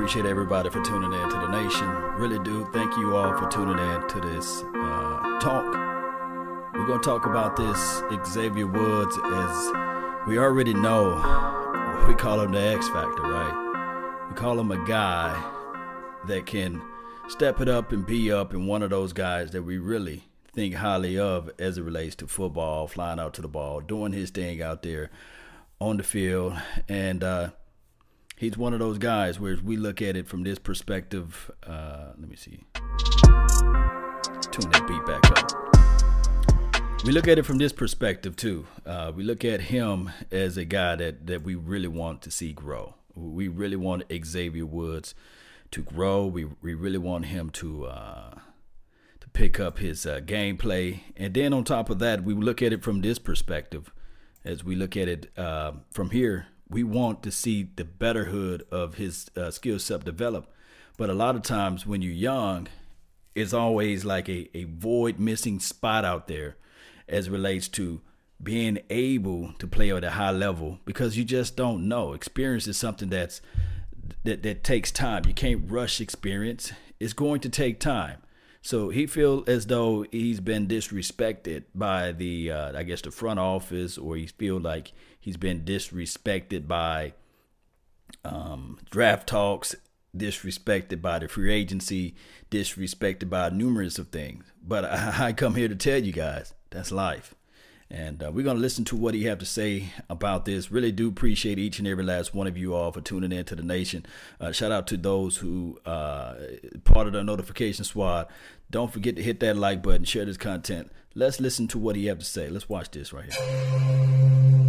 appreciate everybody for tuning in to the nation. Really do. Thank you all for tuning in to this uh, talk. We're going to talk about this Xavier Woods as we already know. We call him the X Factor, right? We call him a guy that can step it up and be up and one of those guys that we really think highly of as it relates to football, flying out to the ball, doing his thing out there on the field. And, uh, he's one of those guys where we look at it from this perspective. Uh, let me see. Tune that beat back up. We look at it from this perspective too. Uh, we look at him as a guy that that we really want to see grow. We really want Xavier Woods to grow. We we really want him to uh, to pick up his uh, gameplay, and then on top of that, we look at it from this perspective. As we look at it uh, from here, we want to see the betterhood of his uh, skill set develop. But a lot of times when you're young, it's always like a, a void missing spot out there as relates to being able to play at a high level because you just don't know. Experience is something that's that, that takes time. You can't rush experience. It's going to take time. So he feel as though he's been disrespected by the, uh, I guess, the front office, or he feel like he's been disrespected by um, draft talks, disrespected by the free agency, disrespected by numerous of things. But I, I come here to tell you guys that's life. And uh, we're going to listen to what he have to say about this. Really do appreciate each and every last one of you all for tuning in to the nation. Uh, shout out to those who uh, part of the notification squad. Don't forget to hit that like button, share this content. Let's listen to what he have to say. Let's watch this right here.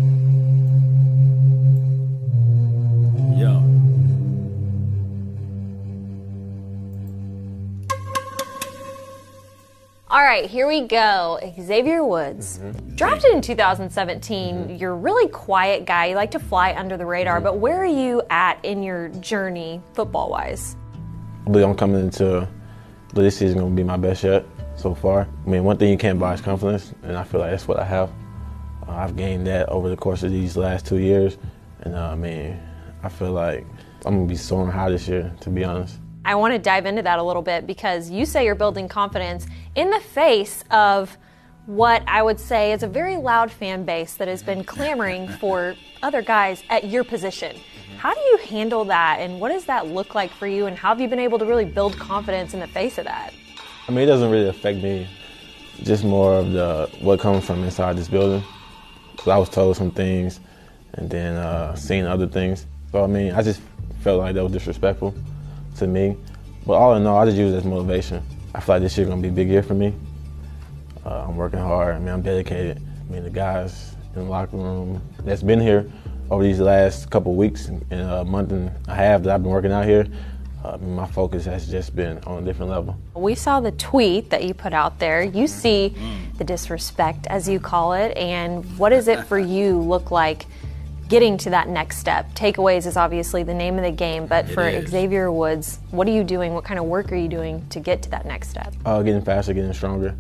Right, here we go. Xavier Woods. Mm-hmm. Drafted in 2017. You're a really quiet guy. You like to fly under the radar, Mm-hmm. but where are you at in your journey football wise? I believe I'm coming into this season going to be my best yet so far. I mean, one thing you can't buy is confidence, and I feel like that's what I have. Uh, I've gained that over the course of these last two years, and uh, I mean, I feel like I'm going to be soaring high this year, to be honest. I want to dive into that a little bit because you say you're building confidence in the face of what I would say is a very loud fan base that has been clamoring for other guys at your position. How do you handle that and what does that look like for you and how have you been able to really build confidence in the face of that? I mean, it doesn't really affect me. Just more of the what comes from inside this building. Because I was told some things, and then uh, seeing other things. So I mean, I just felt like that was disrespectful to me. But all in all, I just use it as motivation. I feel like this year gonna be a big year for me. Uh, I'm working hard. I mean, I'm dedicated. I mean, the guys in the locker room that's been here over these last couple weeks and a month and a half that I've been working out here. Uh, my focus has just been on a different level. We saw the tweet that you put out there. You see the disrespect, as you call it, and what does it for you look like getting to that next step? Takeaways is obviously the name of the game, but for is. Xavier Woods, what are you doing? What kind of work are you doing to get to that next step? Uh, getting faster, getting stronger.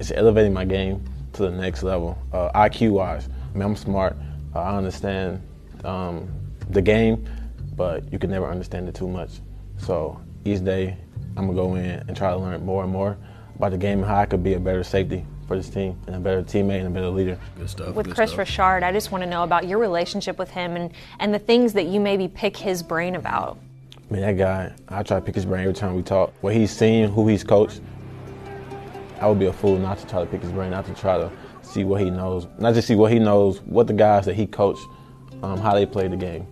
It's elevating my game to the next level. Uh, IQ wise, I mean, I'm smart. Uh, I understand um, the game, but you can never understand it too much. So each day, I'm gonna go in and try to learn more and more about the game and how I could be a better safety for this team and a better teammate and a better leader. Good stuff. With good Chris stuff. Richard, I just want to know about your relationship with him and, and the things that you maybe pick his brain about. I mean, that guy, I try to pick his brain every time we talk. What he's seen, who he's coached, I would be a fool not to try to pick his brain, not to try to see what he knows. Not just see what he knows, what the guys that he coached, um, how they played the game,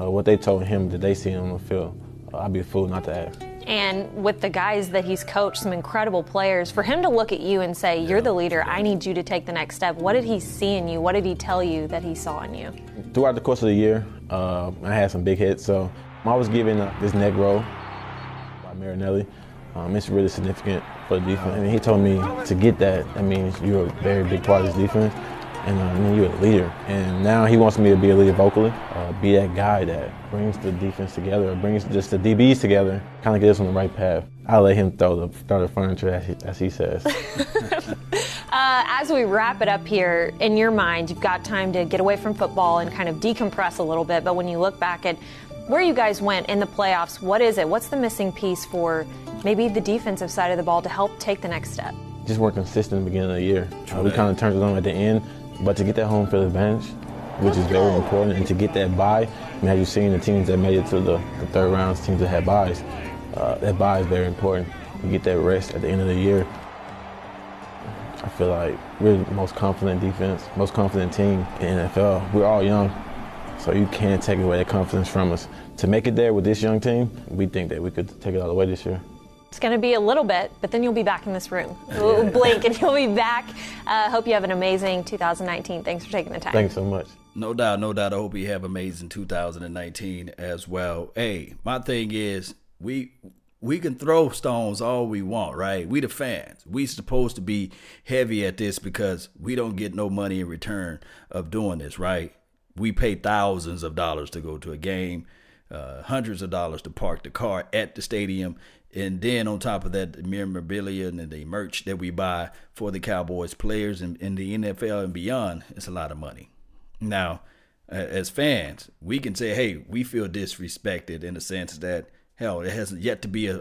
uh, what they told him that they seen on the field. Uh, I'd be a fool not to ask. And with the guys that he's coached, some incredible players, for him to look at you and say, You're the leader, I need you to take the next step. What did he see in you? What did he tell you that he saw in you? Throughout the course of the year, uh, I had some big hits. So I was given uh, this neck roll by Marinelli. Um, it's really significant for the defense. I mean, he told me to get that. That means you're a very big part of this defense, and uh, I mean, you're a leader. And now he wants me to be a leader vocally, uh, be that guy that brings the defense together, brings just the DBs together, kind of get us on the right path. I'll let him throw the, throw the furniture, as he, as he says. Uh, as we wrap it up here, in your mind, you've got time to get away from football and kind of decompress a little bit. But when you look back at where you guys went in the playoffs, what is it? What's the missing piece for maybe the defensive side of the ball to help take the next step? Just more consistent in the beginning of the year. Uh, we kind of turned it on at the end, but to get that home field advantage, which is very important, and to get that bye, I mean, have you've seen the teams that made it to the, the third rounds, teams that had byes, uh, that bye is very important. You get that rest at the end of the year. I feel like we're the most confident defense, most confident team in NFL. We're all young, so you can't take away that confidence from us. To make it there with this young team, we think that we could take it all the way this year. It's going to be a little bit, but then you'll be back in this room. Blink and you'll be back. Uh, hope you have an amazing 2019. Thanks for taking the time. Thanks so much. No doubt, no doubt. I hope you have amazing 2019 as well. Hey, my thing is we we can throw stones all we want, right? We the fans. We supposed to be heavy at this because we don't get no money in return of doing this, right? We pay thousands of dollars to go to a game, uh, hundreds of dollars to park the car at the stadium, and then on top of that, the memorabilia and the merch that we buy for the Cowboys players and in the NFL and beyond, it's a lot of money. Now, as fans, we can say, hey, we feel disrespected in the sense that hell, it hasn't yet to be a,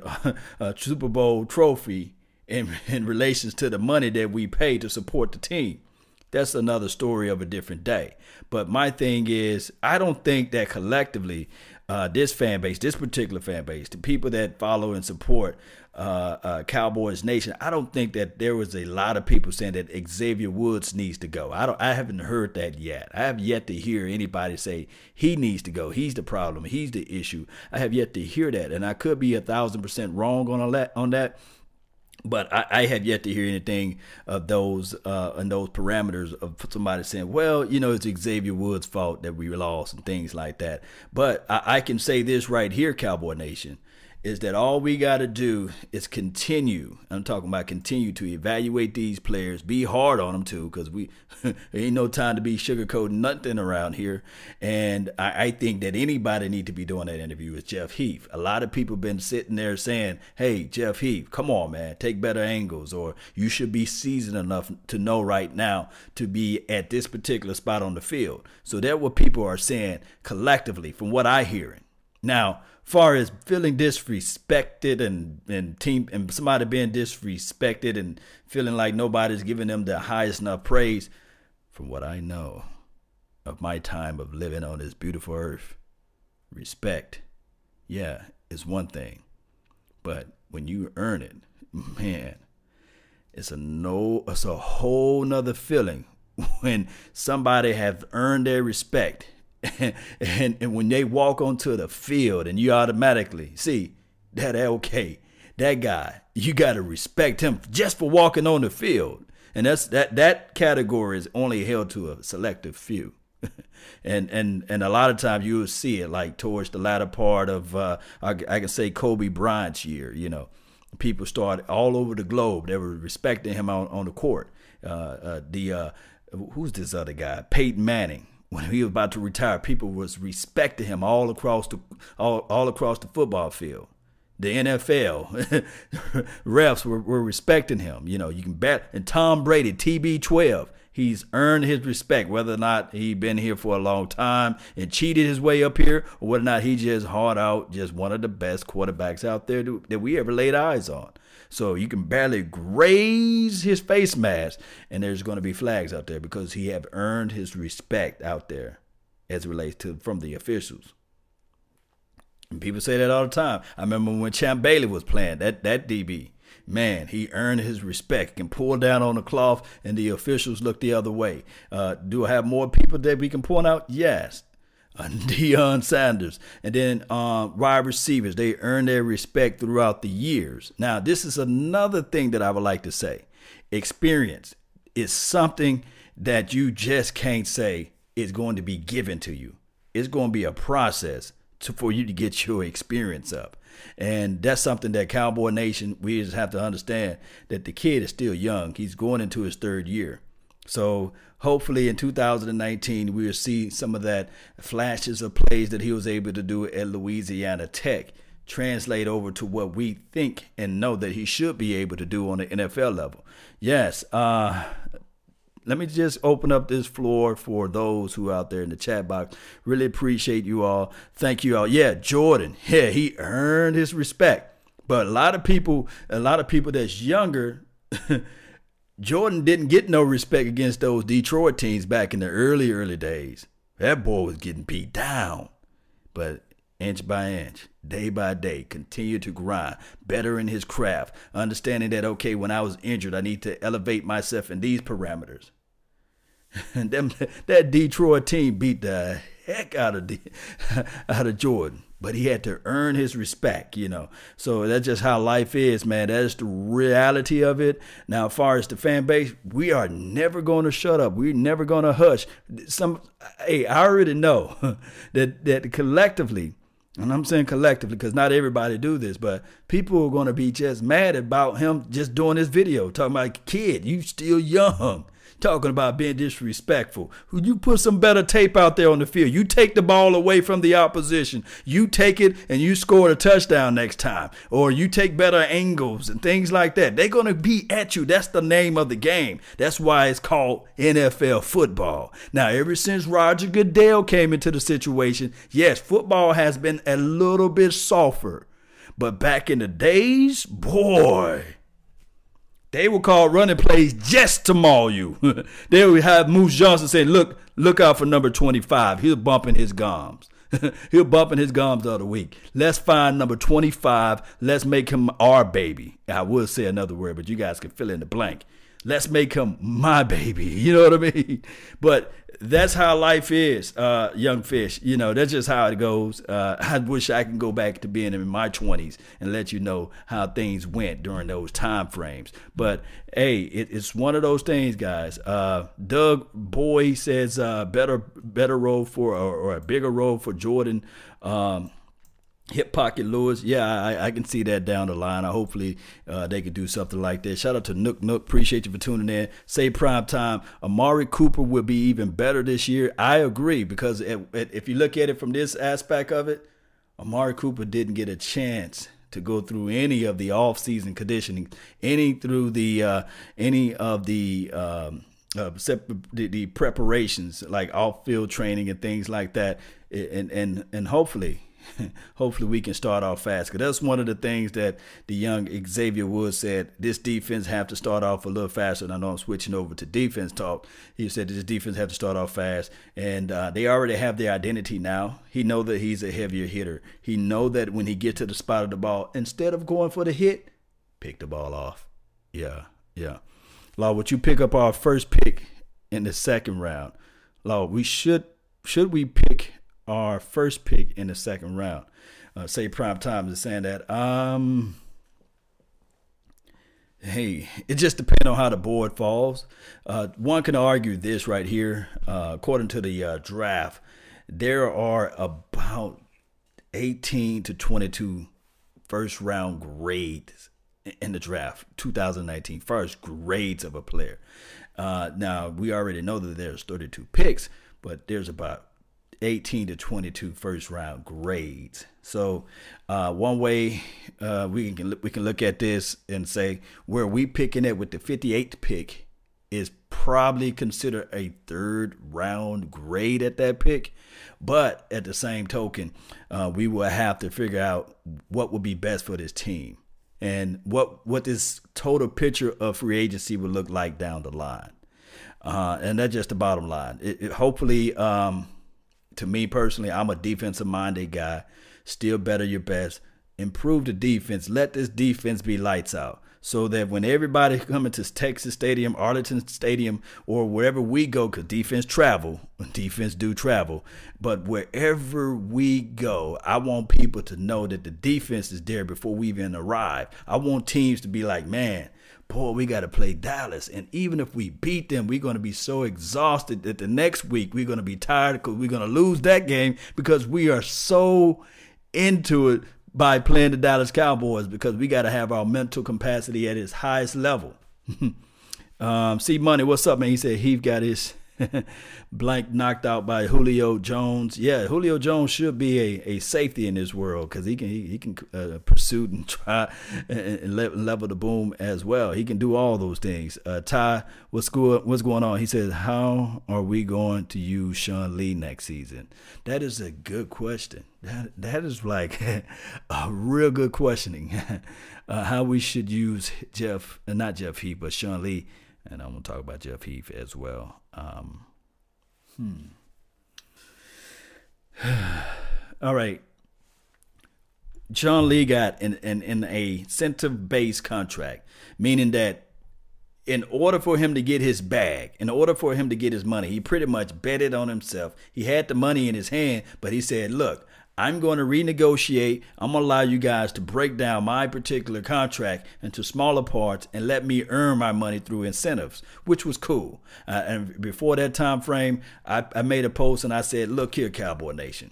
a Super Bowl trophy in, in relations to the money that we pay to support the team. That's another story of a different day. But my thing is, I don't think that collectively, uh, this fan base, this particular fan base, the people that follow and support uh, uh, Cowboys Nation, I don't think that there was a lot of people saying that Xavier Woods needs to go. I don't. I haven't heard that yet. I have yet to hear anybody say he needs to go. He's the problem. He's the issue. I have yet to hear that, and I could be a thousand percent wrong on that. On that but I, I, have yet to hear anything of those uh, and those parameters of somebody saying, "Well, you know, it's Xavier Woods' fault that we lost and things like that." But I, I can say this right here, Cowboy Nation is that all we got to do is continue. I'm talking about continue to evaluate these players, be hard on them too, because we ain't no time to be sugarcoating nothing around here. And I, I, think that anybody need to be doing that interview with Jeff Heath. A lot of people been sitting there saying, "Hey, Jeff Heath, come on, man, take better angles, or you should be seasoned enough to know right now to be at this particular spot on the field." So that's what people are saying collectively, from what I hearing. Now far as feeling disrespected and and team and somebody being disrespected and feeling like nobody's giving them the highest enough praise from what I know of my time of living on this beautiful earth respect yeah is one thing. But when you earn it man it's a no it's a whole nother feeling when somebody have earned their respect and, and, when they walk onto the field and you automatically see that okay that guy you got to respect him just for walking on the field. And that's that that category is only held to a selective few. And and and a lot of times you will see it like towards the latter part of uh, I, I can say Kobe Bryant's year you know. People started all over the globe they were respecting him on, on the court. Uh, uh, the uh, who's this other guy? Peyton Manning when he was about to retire, people was respecting him all across the all, all across the football field. The NFL refs were, were respecting him. You know, you can bet. And Tom Brady, TB12, he's earned his respect, whether or not he been here for a long time and cheated his way up here, or whether or not he just hard out, just one of the best quarterbacks out there that we ever laid eyes on. So you can barely graze his face mask, and there's going to be flags out there because he have earned his respect out there as relates to from the officials. And people say that all the time. I remember when Champ Bailey was playing that that DB. Man, he earned his respect. Can pull down on the cloth, and the officials look the other way. Uh, do I have more people that we can point out? Yes. Uh, Deion Sanders, and then uh, wide receivers. They earn their respect throughout the years. Now, this is another thing that I would like to say. Experience is something that you just can't say is going to be given to you. It's going to be a process to, for you to get your experience up. And that's something that Cowboy Nation, we just have to understand that the kid is still young. He's going into his third year. So hopefully in 2019 we'll see some of that flashes of plays that he was able to do at Louisiana Tech translate over to what we think and know that he should be able to do on the NFL level. Yes, uh, let me just open up this floor for those who out there in the chat box. Really appreciate you all. Thank you all. Yeah, Jordan. Yeah, he earned his respect. But a lot of people, a lot of people that's younger, Jordan didn't get no respect against those Detroit teams back in the early, early days. That boy was getting beat down. But inch by inch, day by day, continue to grind, better in his craft, understanding that, okay, when I was injured, I need to elevate myself in these parameters. And them, that Detroit team beat the heck out of out of Jordan, but he had to earn his respect, you know. So that's just how life is, man. That is the reality of it. Now, as far as the fan base, we are never going to shut up. We're never going to hush. Some, hey, I already know that that collectively and I'm saying collectively because not everybody do this, but people are going to be just mad about him just doing this video, talking about kid, you still young talking about being disrespectful. You put some better tape out there on the field. You take the ball away from the opposition. You take it and you score a touchdown next time. Or you take better angles and things like that. They're going to be at you. That's the name of the game. That's why it's called NFL football. Now, ever since Roger Goodell came into the situation, yes, football has been a little bit softer. But back in the days, boy, they will call running plays just to maul you. they would have Moose Johnston saying, "Look, look out for number 25. He's bumping his gums. He'll bumping his gums all the other week. Let's find number 25. Let's make him our baby. I will say another word, but you guys can fill in the blank. Let's make him my baby. You know what I mean? But that's how life is, uh, young fish. You know, that's just how it goes. Uh, I wish I can go back to being in my 20s and let you know how things went during those time frames. But hey, it, it's one of those things, guys. Uh, Doug Boy says uh, better better role for or, or, a bigger role for Jordan. Um, Hip Pocket Lewis, yeah, I, I, can see that down the line. I hopefully uh, they could do something like that. Shout out to Nook Nook, appreciate you for tuning in. Say prime time, Amari Cooper will be even better this year. I agree because if you look at it from this aspect of it, Amari Cooper didn't get a chance to go through any of the off-season conditioning, any through the uh, any of the um, uh, the, the preparations like off-field training and things like that, and and and hopefully hopefully we can start off fast. Because that's one of the things that the young Xavier Woods said. This defense have to start off a little faster. And I know I'm switching over to defense talk. He said this defense have to start off fast, and uh, they already have their identity now. He know that he's a heavier hitter. He know that when he gets to the spot of the ball, instead of going for the hit, pick the ball off. Yeah, yeah. Law, would you pick up our first pick in the second round? Law, we should should we pick our first pick in the second round. Uh, say prime time is saying that. Um, hey, it just depends on how the board falls. Uh, one can argue this right here. Uh, according to the uh, draft, there are about 18 to 22 first round grades in the draft 2019 first grades of a player uh, now we already know that there's 32 picks but there's about 18 to 22 first round grades. So uh, one way uh, we can we can look at this and say where we picking it with the 58th pick is probably considered a third round grade at that pick. But at the same token, uh, we will have to figure out what would be best for this team and what what this total picture of free agency would look like down the line. Uh, and that's just the bottom line. It, it hopefully. Um, to me personally, I'm a defensive minded guy. Still better your best. Improve the defense. Let this defense be lights out. So that when everybody coming to Texas Stadium, Arlington Stadium, or wherever we go, because defense travel, defense do travel, but wherever we go, I want people to know that the defense is there before we even arrive. I want teams to be like, man, boy, we got to play Dallas. And even if we beat them, we're going to be so exhausted that the next week we're going to be tired because we're going to lose that game because we are so into it by playing the Dallas Cowboys because we got to have our mental capacity at its highest level. um, see, Money, what's up, man? He said he's got his Blank knocked out by Julio Jones. Yeah, Julio Jones should be a, a safety in this world because he can he, he can uh, pursue and try and, and, level the boom as well. He can do all those things. Uh, Ty, what's going what's going on? He says, "How are we going to use Sean Lee next season?" That is a good question. That that is like a real good questioning. uh, how we should use Jeff, uh, not Jeff Heath, but Sean Lee, and I'm gonna talk about Jeff Heath as well. Um, hmm. All right. Sean Lee got in, in, in a incentive based contract, meaning that in order for him to get his bag, in order for him to get his money, he pretty much betted on himself. He had the money in his hand, but he said, Look, I'm going to renegotiate. I'm going to allow you guys to break down my particular contract into smaller parts and let me earn my money through incentives, which was cool. Uh, and before that time frame, I, I made a post and I said, "Look here, Cowboy Nation,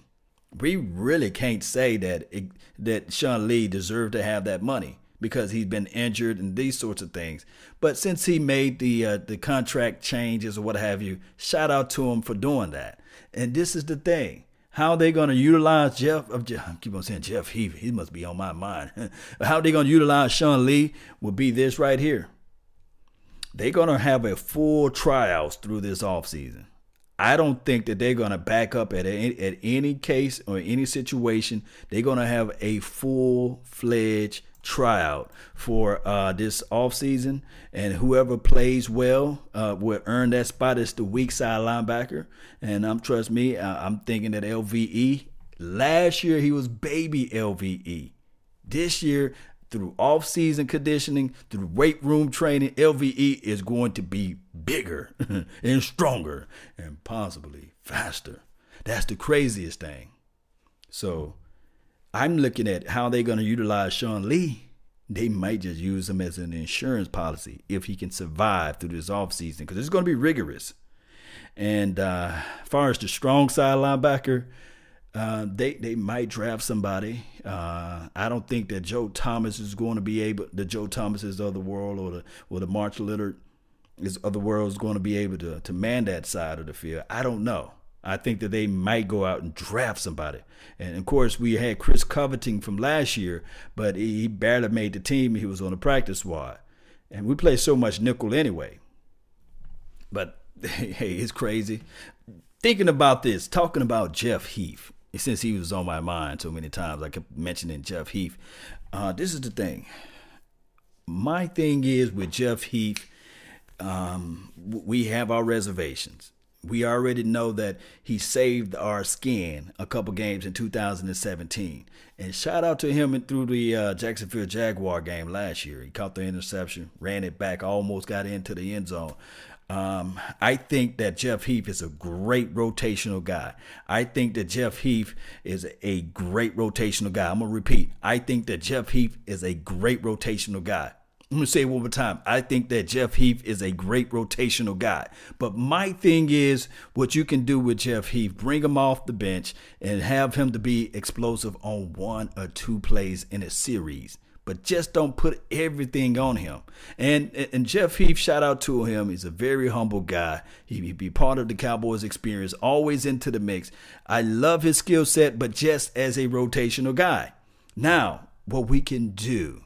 we really can't say that it, that Sean Lee deserved to have that money." because he's been injured and these sorts of things. But since he made the uh, the contract changes or what have you, shout out to him for doing that. And this is the thing. How are they going to utilize Jeff? Uh, of Jeff, I keep on saying Jeff Heath. He must be on my mind. How are they going to utilize Sean Lee? Will be this right here. They're going to have a full tryouts through this offseason. I don't think that they're going to back up at any, at any case or any situation. They're going to have a full fledged tryout for uh, this offseason. And whoever plays well uh, will earn that spot as the weak side linebacker. And I'm trust me, I'm thinking that LVE. Last year he was baby LVE. This year, through off-season conditioning, through weight room training, LVE is going to be bigger and stronger and possibly faster. That's the craziest thing. So I'm looking at how they're going to utilize Sean Lee. They might just use him as an insurance policy if he can survive through this offseason because it's going to be rigorous. And uh, far as the strong side linebacker, uh, they they might draft somebody. Uh, I don't think that Joe Thomas is going to be able. The Joe Thomases of the world, or the or the March-Lillard is of the world is going to be able to to man that side of the field. I don't know. I think that they might go out and draft somebody. And of course, we had Chris Covington from last year, but he barely made the team. He was on the practice squad. And we play so much nickel anyway. But hey, it's crazy. Thinking about this, talking about Jeff Heath, since he was on my mind so many times, I kept mentioning Jeff Heath. Uh, this is the thing. My thing is with Jeff Heath, um, we have our reservations we already know that he saved our skin a couple games in 2017. And shout out to him through the uh, Jacksonville Jaguar game last year. He caught the interception, ran it back, almost got into the end zone. Um, I think that Jeff Heath is a great rotational guy. I think that Jeff Heath is a great rotational guy. I'm going to repeat. I think that Jeff Heath is a great rotational guy. I'm gonna say one more time. I think that Jeff Heath is a great rotational guy. But my thing is what you can do with Jeff Heath, bring him off the bench and have him to be explosive on one or two plays in a series. But just don't put everything on him. And and Jeff Heath, shout out to him. He's a very humble guy. He, he be part of the Cowboys experience, always into the mix. I love his skill set, but just as a rotational guy. Now, what we can do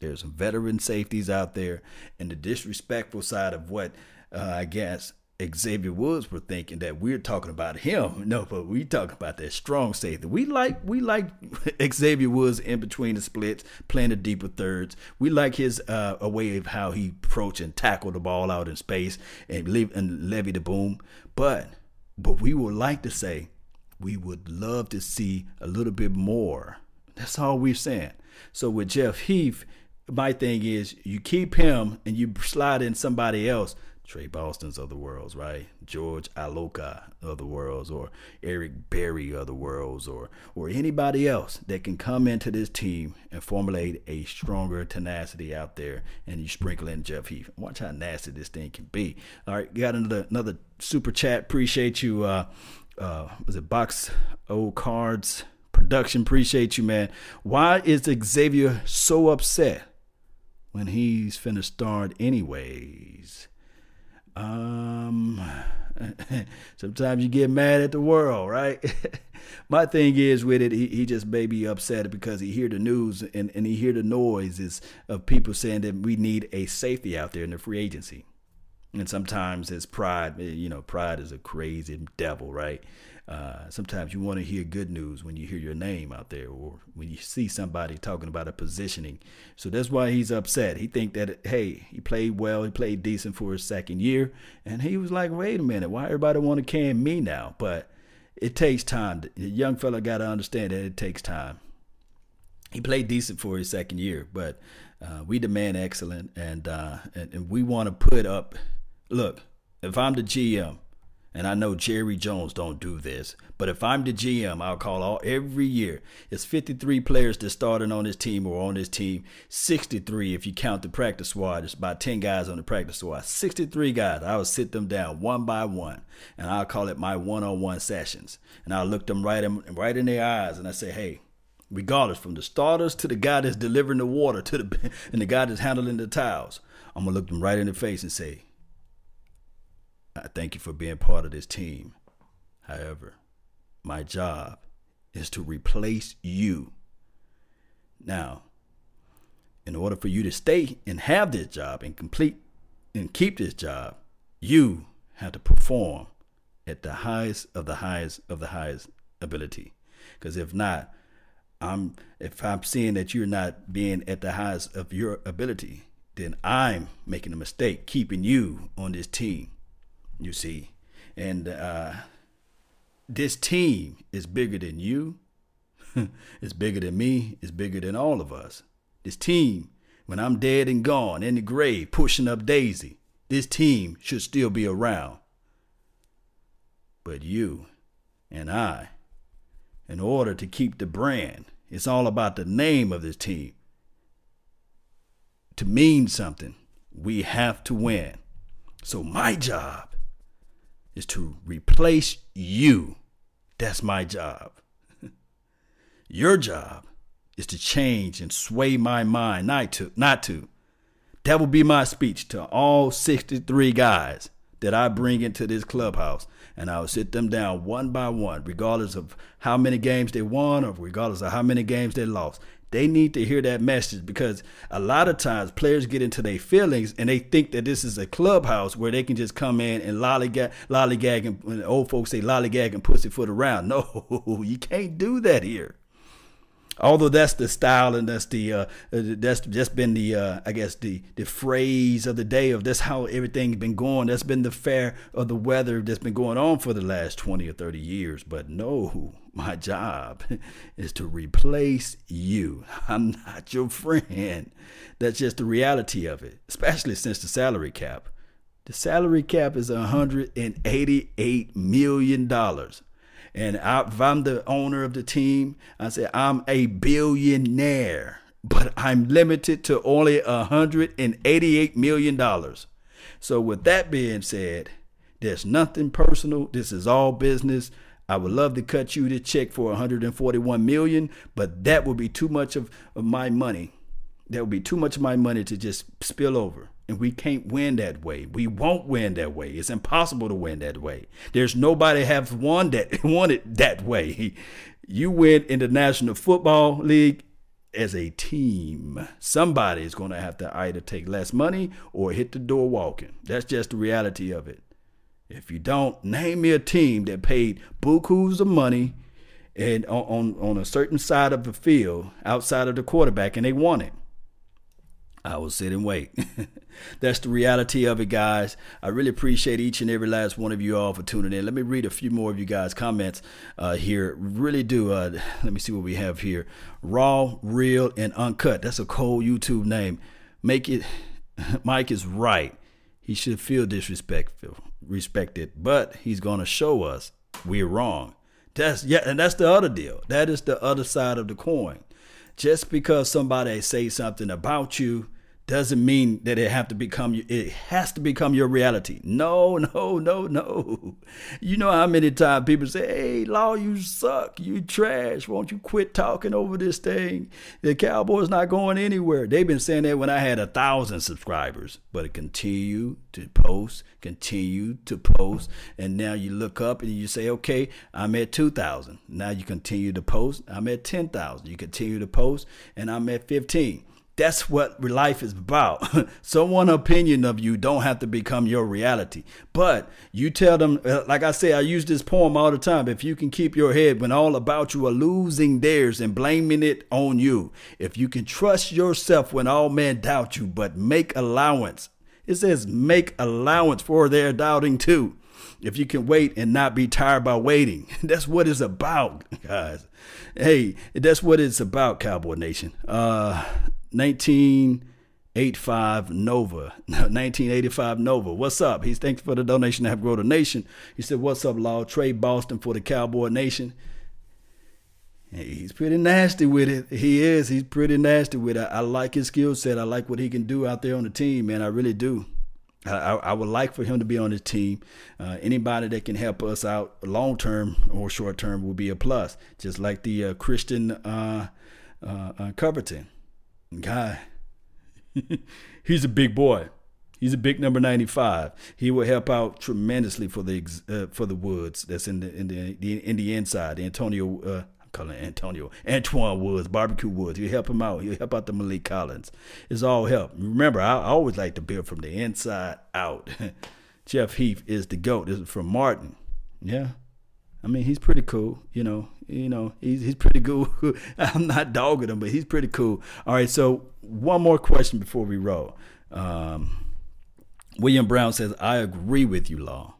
there's veteran safeties out there, and the disrespectful side of what uh, I guess Xavier Woods were thinking that we're talking about him. No, but we talking about that strong safety. We like we like Xavier Woods in between the splits, playing the deeper thirds. We like his uh, a way of how he approach and tackle the ball out in space and leave and levy the boom. But but we would like to say we would love to see a little bit more. That's all we're saying. So with Jeff Heath, my thing is you keep him and you slide in somebody else. Trey Boston's of the worlds, right? George Iloka of the worlds, or Eric Berry of the worlds, or or anybody else that can come into this team and formulate a stronger tenacity out there, and you sprinkle in Jeff Heath. Watch how nasty this thing can be. All right, got another another super chat. Appreciate you. Uh, uh, was it Box O Cards Production? Appreciate you, man. Why is Xavier so upset? When he's finna start anyways. Um, sometimes you get mad at the world, right? My thing is with it, he, he just may be upset because he hear the news and, and he hear the noises of people saying that we need a safety out there in the free agency. And sometimes it's pride, you know, pride is a crazy devil, right? Uh, sometimes you want to hear good news when you hear your name out there or when you see somebody talking about a positioning. So that's why he's upset. He think that hey, he played well, he played decent for his second year, and he was like, wait a minute, why everybody want to can me now? But it takes time. The young fella got to understand that it takes time. He played decent for his second year, but uh, we demand excellent, and, uh, and and we want to put up. Look, if I'm the GM and I know Jerry Jones don't do this, but if I'm the GM, I'll call all every year. It's 53 players that started on this team or on this team. 63 if you count the practice squad. It's about 10 guys on the practice squad. 63 guys. I will sit them down one by one, and I'll call it my one-on-one sessions. And I'll look them right in right in their eyes, and I say, hey. Regardless, from the starters to the guy that's delivering the water to the and the guy that's handling the towels, I'm gonna look them right in the face and say, I thank you for being part of this team. However, my job is to replace you. Now, in order for you to stay and have this job and complete and keep this job, you have to perform at the highest of the highest of the highest ability. Because if not, I'm if I'm seeing that you're not being at the highest of your ability, then I'm making a mistake keeping you on this team you see. And uh, this team is bigger than you, it's bigger than me, it's bigger than all of us. This team, when I'm dead and gone in the grave, pushing up Daisy, this team should still be around. But you and I, in order to keep the brand, it's all about the name of this team. To mean something, we have to win. So, my job is to replace you. That's my job. Your job is to change and sway my mind not to not to. That will be my speech to all 63 guys that I bring into this clubhouse and I will sit them down one by one regardless of how many games they won or regardless of how many games they lost. They need to hear that message because a lot of times players get into their feelings and they think that this is a clubhouse where they can just come in and lollygag, lollygag and when old folks say lollygag and pussyfoot around. No, you can't do that here although that's the style and that's the uh, that's just been the uh, I guess the the phrase of the day of that's how everything's been going. That's been the fair of the weather that's been going on for the last twenty or thirty years. But no, my job is to replace you. I'm not your friend. That's just the reality of it, especially since the salary cap. The salary cap is $188 million. And I, if I'm the owner of the team, I say I'm a billionaire, but I'm limited to only $188 million. So, with that being said, there's nothing personal. This is all business. I would love to cut you the check for 141 million, but that would be too much of, of my money. That would be too much of my money to just spill over. And we can't win that way. We won't win that way. It's impossible to win that way. There's nobody have won that won it that way. You win in the National Football League as a team. Somebody is going to have to either take less money or hit the door walking. That's just the reality of it. If you don't, name me a team that paid bukus of money and on, on, on a certain side of the field outside of the quarterback and they won it. I will sit and wait. That's the reality of it, guys. I really appreciate each and every last one of you all for tuning in. Let me read a few more of you guys' comments uh, here. Really do. Uh, let me see what we have here. Raw, real, and uncut. That's a cold YouTube name. Make it. Mike is right. He should feel disrespectful, respected, but he's gonna show us we're wrong. That's yeah, and that's the other deal. That is the other side of the coin. Just because somebody say something about you doesn't mean that it have to become it has to become your reality. No, no, no, no. You know how many times people say, "Hey, Law, you suck, you trash. Won't you quit talking over this thing? The Cowboys not going anywhere." They've been saying that when I had a thousand subscribers, but it continue to post, continue to post, and now you look up and you say, "Okay, I'm at two thousand. Now you continue to post. I'm at ten thousand. You continue to post, and I'm at fifteen that's what life is about. Someone opinion of you don't have to become your reality. But you tell them, uh, like I say, I use this poem all the time. If you can keep your head when all about you are losing theirs and blaming it on you, if you can trust yourself when all men doubt you, but make allowance. It says make allowance for their doubting too. If you can wait and not be tired by waiting, that's what it's about, guys. Hey, that's what it's about, Cowboy Nation. Uh, 1985 Nova. 1985 Nova. What's up? He's thanks for the donation to have grow the nation. He said, What's up, Law? Trey Boston for the Cowboy Nation. He's pretty nasty with it. He is. He's pretty nasty with it. I, like his skill set. I like what he can do out there on the team, man. I really do. I, I, would like for him to be on his team. Uh, anybody that can help us out long term or short term will be a plus. Just like the uh, Christian uh, uh, uh guy. He's a big boy. He's a big number 95. He will help out tremendously for the uh, for the Woods. That's in the in the, in the inside. Antonio, uh, I'm calling Antonio, Antwaun Woods, Barbecue Woods. He'll help him out. He'll help out the Maliek Collins. It's all help. Remember, I, I always like to build from the inside out. Jeff Heath is the goat. This is from Martin. Yeah, I mean, he's pretty cool. You know, you know, he's he's pretty cool. I'm not dogging him, but he's pretty cool. All right, so one more question before we roll. Um, William Brown says, "I agree with you, Law,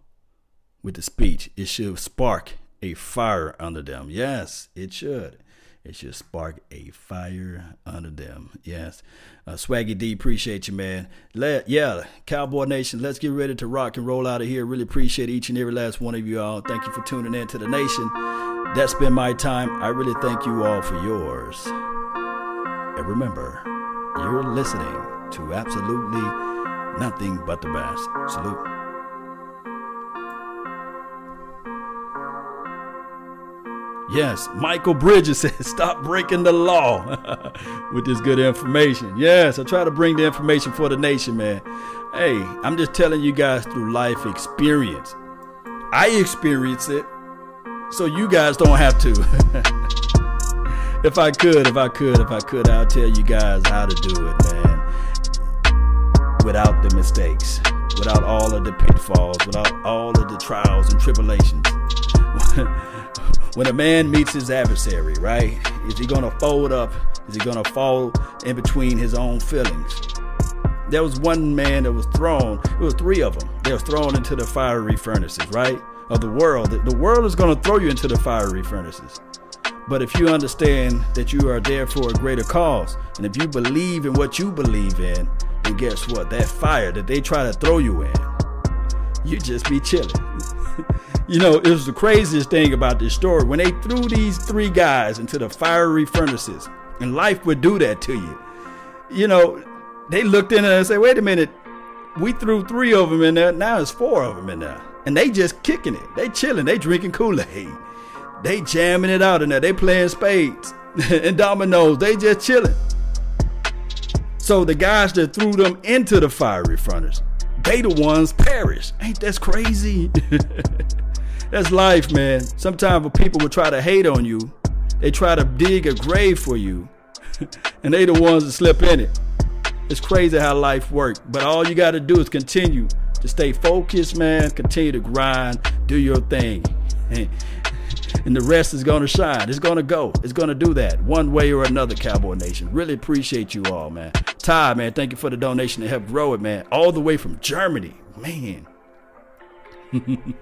with the speech. It should spark a fire under them. Yes, it should." It should spark a fire under them. Yes. Uh, Swaggy D, appreciate you, man. Let, yeah, Cowboy Nation, let's get ready to rock and roll out of here. Really appreciate each and every last one of you all. Thank you for tuning in to the nation. That's been my time. I really thank you all for yours. And remember, you're listening to absolutely nothing but the best. Salute. Yes, Michael Bridges says, stop breaking the law with this good information. Yes, I try to bring the information for the nation, man. Hey, I'm just telling you guys through life experience. I experience it, so you guys don't have to. if I could, if I could, if I could, I'll tell you guys how to do it, man. Without the mistakes, without all of the pitfalls, without all of the trials and tribulations. When a man meets his adversary, right? Is he going to fold up? Is he going to fall in between his own feelings? There was one man that was thrown, it was three of them. They were thrown into the fiery furnaces, right? Of the world. The world is going to throw you into the fiery furnaces. But if you understand that you are there for a greater cause, and if you believe in what you believe in, then guess what? That fire that they try to throw you in, you just be chilling. you know, it was the craziest thing about this story. When they threw these three guys into the fiery furnaces, and life would do that to you. You know, they looked in there and said, wait a minute, we threw three of them in there, now it's four of them in there. And they just kicking it. They chilling, they drinking Kool-Aid. They jamming it out in there. They playing spades and dominoes. They just chilling. So the guys that threw them into the fiery furnace, they the ones perish. Ain't that crazy? That's life, man. Sometimes when people will try to hate on you. They try to dig a grave for you. and they the ones that slip in it. It's crazy how life works. But all you got to do is continue to stay focused, man. Continue to grind. Do your thing. And the rest is to shine. It's to go. It's to do that one way or another, Cowboy Nation. Really appreciate you all, man. Ty, man, thank you for the donation to help grow it, man. All the way from Germany. Man.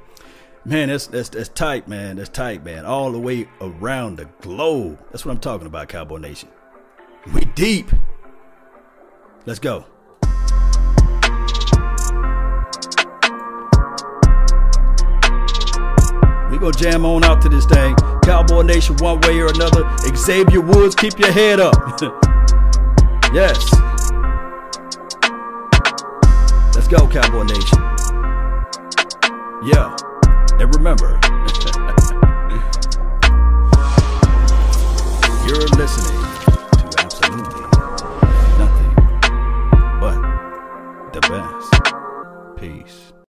Man, that's that's that's tight, man. That's tight, man. All the way around the globe. That's what I'm talking about, Cowboy Nation. We deep. Let's go. We gonna jam on out to this thing. Cowboy Nation, one way or another. Xavier Woods, keep your head up. yes. Let's go, Cowboy Nation. Yeah. And remember, you're listening.